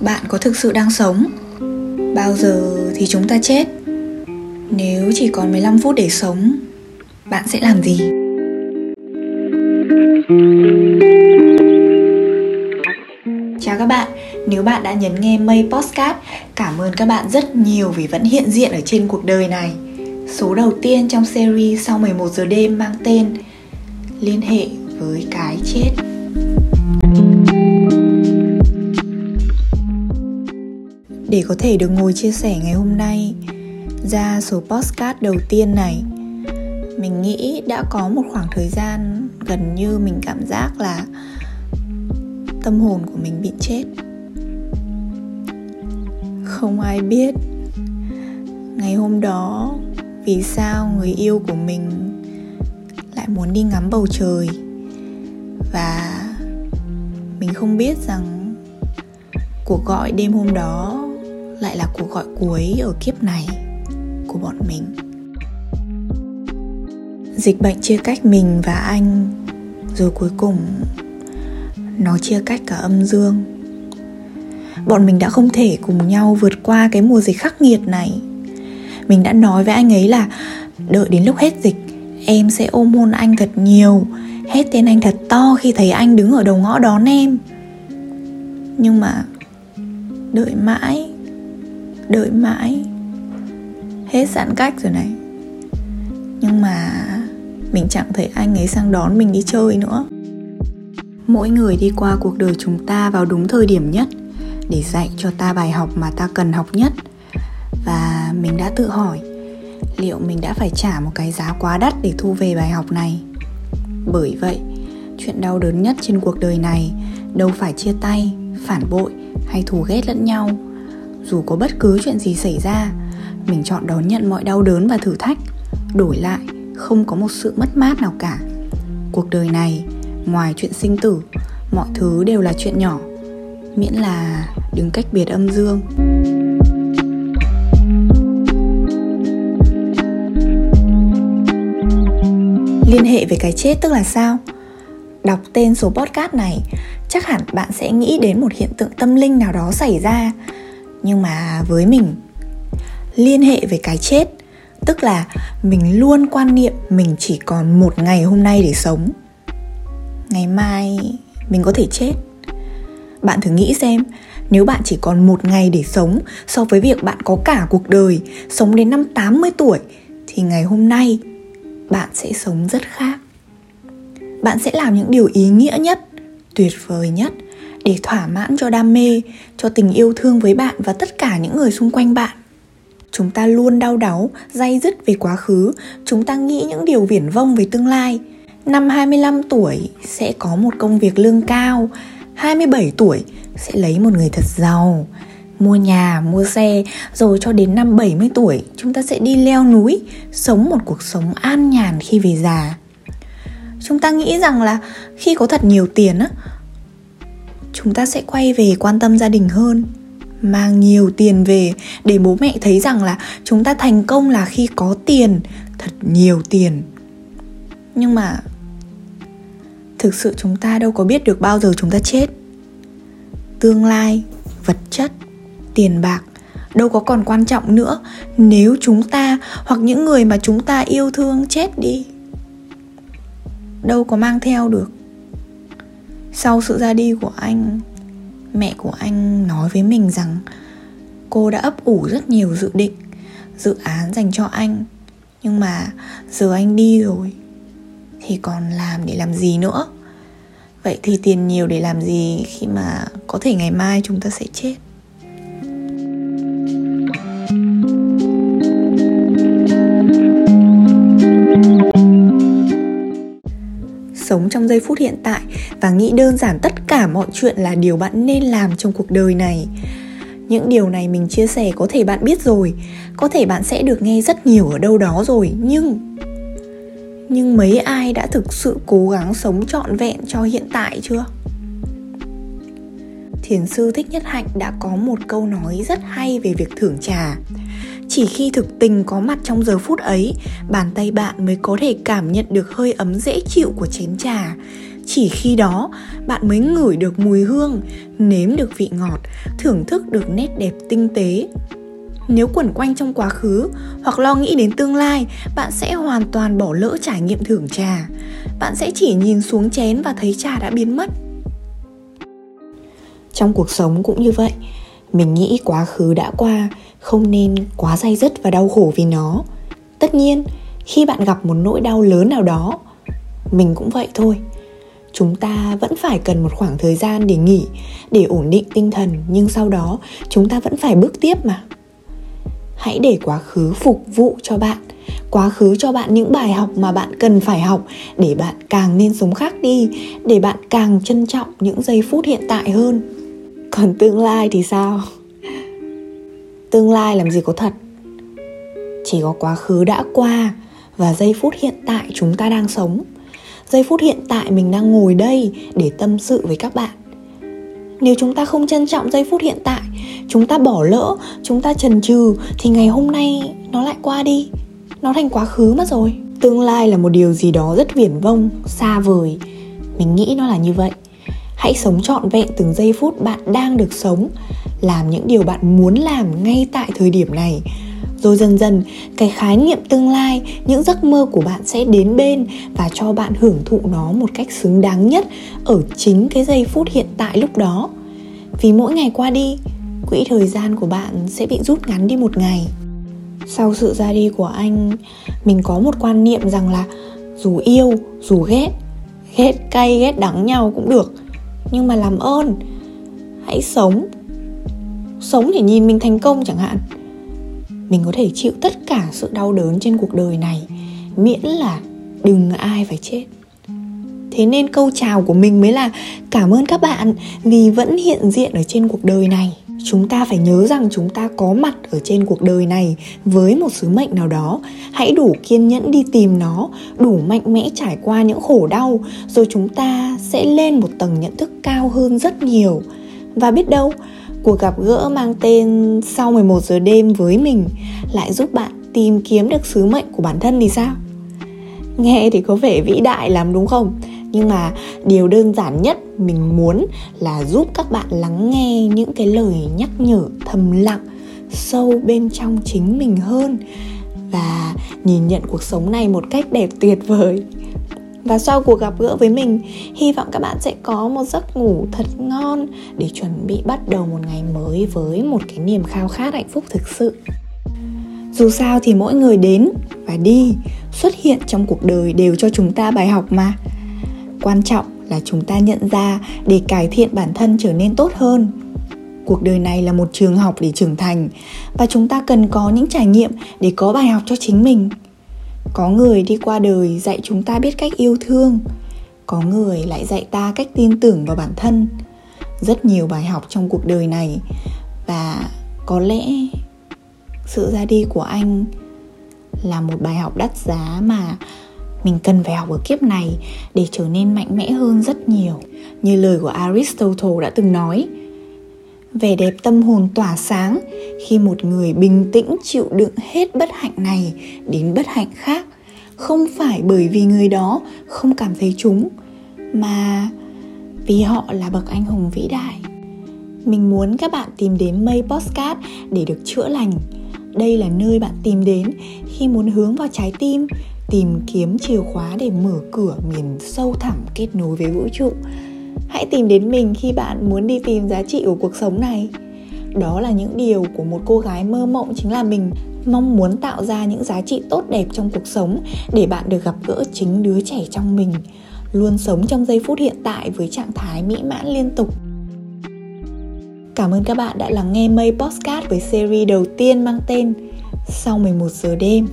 bạn có thực sự đang sống bao giờ thì chúng ta chết nếu chỉ còn 15 phút để sống bạn sẽ làm gì Chào các bạn, nếu bạn đã nhấn nghe Mây Postcard, cảm ơn các bạn rất nhiều vì vẫn hiện diện ở trên cuộc đời này. Số đầu tiên trong series sau 11 giờ đêm mang tên Liên hệ với cái chết. Để có thể được ngồi chia sẻ ngày hôm nay, ra số postcard đầu tiên này. Mình nghĩ đã có một khoảng thời gian gần như mình cảm giác là tâm hồn của mình bị chết. Không ai biết ngày hôm đó vì sao người yêu của mình lại muốn đi ngắm bầu trời. Và mình không biết rằng cuộc gọi đêm hôm đó lại là cuộc gọi cuối ở kiếp này của bọn mình. Dịch bệnh chia cách mình và anh, rồi cuối cùng nó chia cách cả âm dương. Bọn mình đã không thể cùng nhau vượt qua cái mùa dịch khắc nghiệt này. Mình đã nói với anh ấy là đợi đến lúc hết dịch, em sẽ ôm hôn anh thật nhiều. Hét tên anh thật to khi thấy anh đứng ở đầu ngõ đón em. Nhưng mà đợi mãi đợi mãi. Hết giãn cách rồi này. Nhưng mà mình chẳng thấy anh ấy sang đón mình đi chơi nữa. Mỗi người đi qua cuộc đời chúng ta vào đúng thời điểm nhất để dạy cho ta bài học mà ta cần học nhất. Và mình đã tự hỏi, liệu mình đã phải trả một cái giá quá đắt để thu về bài học này? Bởi vậy, chuyện đau đớn nhất trên cuộc đời này đâu phải chia tay, phản bội hay thù ghét lẫn nhau dù có bất cứ chuyện gì xảy ra, mình chọn đón nhận mọi đau đớn và thử thách. Đổi lại, không có một sự mất mát nào cả. Cuộc đời này, ngoài chuyện sinh tử, mọi thứ đều là chuyện nhỏ, miễn là đừng cách biệt âm dương. Liên hệ với cái chết tức là sao? Đọc tên số podcast này, chắc hẳn bạn sẽ nghĩ đến một hiện tượng tâm linh nào đó xảy ra nhưng mà với mình, liên hệ với cái chết, tức là mình luôn quan niệm mình chỉ còn một ngày hôm nay để sống. Ngày mai mình có thể chết. Bạn thử nghĩ xem, nếu bạn chỉ còn một ngày để sống so với việc bạn có cả cuộc đời, sống đến năm 80 tuổi, thì ngày hôm nay bạn sẽ sống rất khác. Bạn sẽ làm những điều ý nghĩa nhất, tuyệt vời nhất để thỏa mãn cho đam mê cho tình yêu thương với bạn và tất cả những người xung quanh bạn. Chúng ta luôn đau đáu, day dứt về quá khứ, chúng ta nghĩ những điều viển vông về tương lai. Năm 25 tuổi sẽ có một công việc lương cao, 27 tuổi sẽ lấy một người thật giàu, mua nhà, mua xe, rồi cho đến năm 70 tuổi chúng ta sẽ đi leo núi, sống một cuộc sống an nhàn khi về già. Chúng ta nghĩ rằng là khi có thật nhiều tiền á, chúng ta sẽ quay về quan tâm gia đình hơn, mang nhiều tiền về để bố mẹ thấy rằng là chúng ta thành công là khi có tiền thật nhiều tiền. Nhưng mà thực sự chúng ta đâu có biết được bao giờ chúng ta chết. Tương lai vật chất tiền bạc đâu có còn quan trọng nữa. Nếu chúng ta hoặc những người mà chúng ta yêu thương chết đi đâu có mang theo được sau sự ra đi của anh, mẹ của anh nói với mình rằng cô đã ấp ủ rất nhiều dự định, dự án dành cho anh. Nhưng mà giờ anh đi rồi, thì còn làm để làm gì nữa? Vậy thì tiền nhiều để làm gì khi mà có thể ngày mai chúng ta sẽ chết? Trong giây phút hiện tại và nghĩ đơn giản tất cả mọi chuyện là điều bạn nên làm trong cuộc đời này. Những điều này mình chia sẻ có thể bạn biết rồi, có thể bạn sẽ được nghe rất nhiều ở đâu đó rồi, nhưng nhưng mấy ai đã thực sự cố gắng sống trọn vẹn cho hiện tại chưa? Thiền sư thích nhất hạnh đã có một câu nói rất hay về việc thưởng trà chỉ khi thực tình có mặt trong giờ phút ấy, bàn tay bạn mới có thể cảm nhận được hơi ấm dễ chịu của chén trà. Chỉ khi đó, bạn mới ngửi được mùi hương, nếm được vị ngọt, thưởng thức được nét đẹp tinh tế. Nếu quẩn quanh trong quá khứ hoặc lo nghĩ đến tương lai, bạn sẽ hoàn toàn bỏ lỡ trải nghiệm thưởng trà. Bạn sẽ chỉ nhìn xuống chén và thấy trà đã biến mất. Trong cuộc sống cũng như vậy, mình nghĩ quá khứ đã qua không nên quá day dứt và đau khổ vì nó. Tất nhiên, khi bạn gặp một nỗi đau lớn nào đó, mình cũng vậy thôi. Chúng ta vẫn phải cần một khoảng thời gian để nghỉ, để ổn định tinh thần, nhưng sau đó, chúng ta vẫn phải bước tiếp mà. Hãy để quá khứ phục vụ cho bạn, quá khứ cho bạn những bài học mà bạn cần phải học để bạn càng nên sống khác đi, để bạn càng trân trọng những giây phút hiện tại hơn. Còn tương lai thì sao? Tương lai làm gì có thật. Chỉ có quá khứ đã qua và giây phút hiện tại chúng ta đang sống. Giây phút hiện tại mình đang ngồi đây để tâm sự với các bạn. Nếu chúng ta không trân trọng giây phút hiện tại, chúng ta bỏ lỡ, chúng ta chần chừ, thì ngày hôm nay nó lại qua đi. Nó thành quá khứ mất rồi. Tương lai là một điều gì đó rất viển vông, xa vời. Mình nghĩ nó là như vậy. Hãy sống trọn vẹn từng giây phút bạn đang được sống làm những điều bạn muốn làm ngay tại thời điểm này. Rồi dần dần, cái khái niệm tương lai, những giấc mơ của bạn sẽ đến bên và cho bạn hưởng thụ nó một cách xứng đáng nhất ở chính cái giây phút hiện tại lúc đó. Vì mỗi ngày qua đi, quỹ thời gian của bạn sẽ bị rút ngắn đi một ngày. Sau sự ra đi của anh, mình có một quan niệm rằng là dù yêu, dù ghét ghét cay, ghét đắng nhau cũng được. Nhưng mà làm ơn, hãy sống sống để nhìn mình thành công chẳng hạn. Mình có thể chịu tất cả sự đau đớn trên cuộc đời này, miễn là đừng ai phải chết. Thế nên câu chào của mình mới là cảm ơn các bạn vì vẫn hiện diện ở trên cuộc đời này. Chúng ta phải nhớ rằng chúng ta có mặt ở trên cuộc đời này với một sứ mệnh nào đó. Hãy đủ kiên nhẫn đi tìm nó, đủ mạnh mẽ trải qua những khổ đau, rồi chúng ta sẽ lên một tầng nhận thức cao hơn rất nhiều. Và biết đâu cuộc gặp gỡ mang tên sau 11 giờ đêm với mình lại giúp bạn tìm kiếm được sứ mệnh của bản thân thì sao? Nghe thì có vẻ vĩ đại lắm, đúng không? Nhưng mà điều đơn giản nhất mình muốn là giúp các bạn lắng nghe những cái lời nhắc nhở thầm lặng sâu bên trong chính mình hơn và nhìn nhận cuộc sống này một cách đẹp tuyệt vời và sau cuộc gặp gỡ với mình, hy vọng các bạn sẽ có một giấc ngủ thật ngon để chuẩn bị bắt đầu một ngày mới với một cái niềm khao khát hạnh phúc thực sự. Dù sao thì mỗi người đến và đi, xuất hiện trong cuộc đời đều cho chúng ta bài học mà. Quan trọng là chúng ta nhận ra để cải thiện bản thân trở nên tốt hơn. Cuộc đời này là một trường học để trưởng thành và chúng ta cần có những trải nghiệm để có bài học cho chính mình có người đi qua đời dạy chúng ta biết cách yêu thương. Có người lại dạy ta cách tin tưởng vào bản thân. Rất nhiều bài học trong cuộc đời này. Và có lẽ sự ra đi của anh là một bài học đắt giá mà mình cần phải học ở kiếp này để trở nên mạnh mẽ hơn rất nhiều. Như lời của aristotle đã từng nói vẻ đẹp tâm hồn tỏa sáng khi một người bình tĩnh chịu đựng hết bất hạnh này đến bất hạnh khác. Không phải bởi vì người đó không cảm thấy chúng, mà vì họ là bậc anh hùng vĩ đại. Mình muốn các bạn tìm đến mây postcard để được chữa lành. Đây là nơi bạn tìm đến khi muốn hướng vào trái tim, tìm kiếm chìa khóa để mở cửa miền sâu thẳm kết nối với vũ trụ hãy tìm đến mình khi bạn muốn đi tìm giá trị của cuộc sống này. Đó là những điều của một cô gái mơ mộng chính là mình, mong muốn tạo ra những giá trị tốt đẹp trong cuộc sống để bạn được gặp gỡ chính đứa trẻ trong mình, luôn sống trong giây phút hiện tại với trạng thái mỹ mãn liên tục. Cảm ơn các bạn đã lắng nghe Mây Postcard với series đầu tiên mang tên Sau 11 giờ đêm.